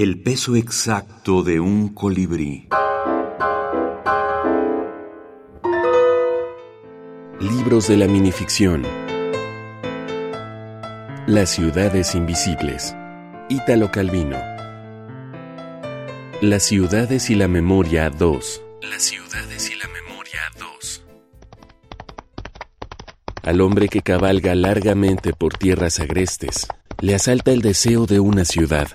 El peso exacto de un colibrí. Libros de la minificción. Las ciudades invisibles. Ítalo Calvino. Las ciudades y la memoria 2. Las ciudades y la memoria 2. Al hombre que cabalga largamente por tierras agrestes, le asalta el deseo de una ciudad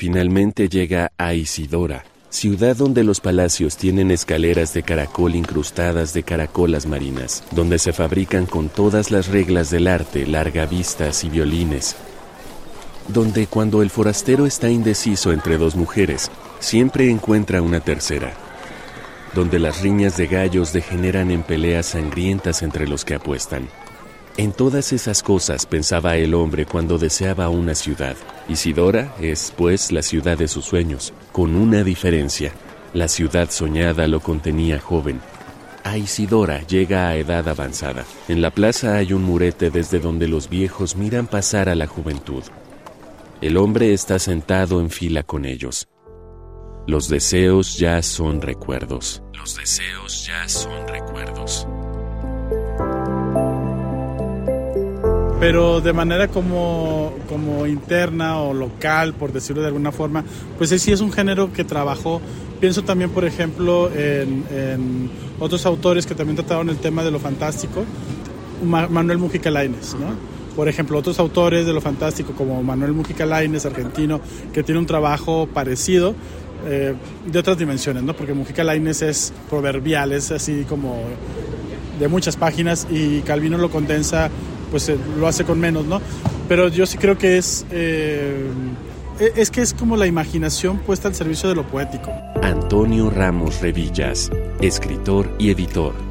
Finalmente llega a Isidora, ciudad donde los palacios tienen escaleras de caracol incrustadas de caracolas marinas, donde se fabrican con todas las reglas del arte largavistas y violines, donde cuando el forastero está indeciso entre dos mujeres, siempre encuentra una tercera, donde las riñas de gallos degeneran en peleas sangrientas entre los que apuestan. En todas esas cosas pensaba el hombre cuando deseaba una ciudad. Isidora es, pues, la ciudad de sus sueños, con una diferencia. La ciudad soñada lo contenía joven. A Isidora llega a edad avanzada. En la plaza hay un murete desde donde los viejos miran pasar a la juventud. El hombre está sentado en fila con ellos. Los deseos ya son recuerdos. Los deseos ya son recuerdos. Pero de manera como, como interna o local, por decirlo de alguna forma, pues sí es un género que trabajó. Pienso también, por ejemplo, en, otros autores que también trataron el tema de lo fantástico, Manuel Mujica Lainez, ¿no? Por ejemplo, otros autores de lo fantástico como Manuel Mujica Lainez, argentino, que tiene un trabajo parecido, eh, de otras dimensiones, ¿no? Porque Mujica Lainez es proverbial, es así como de muchas páginas y Calvino lo condensa pues eh, lo hace con menos, ¿no? Pero yo sí creo que es, eh, e, es que es como la imaginación puesta al servicio de lo poético. Antonio Ramos Revillas, escritor y editor.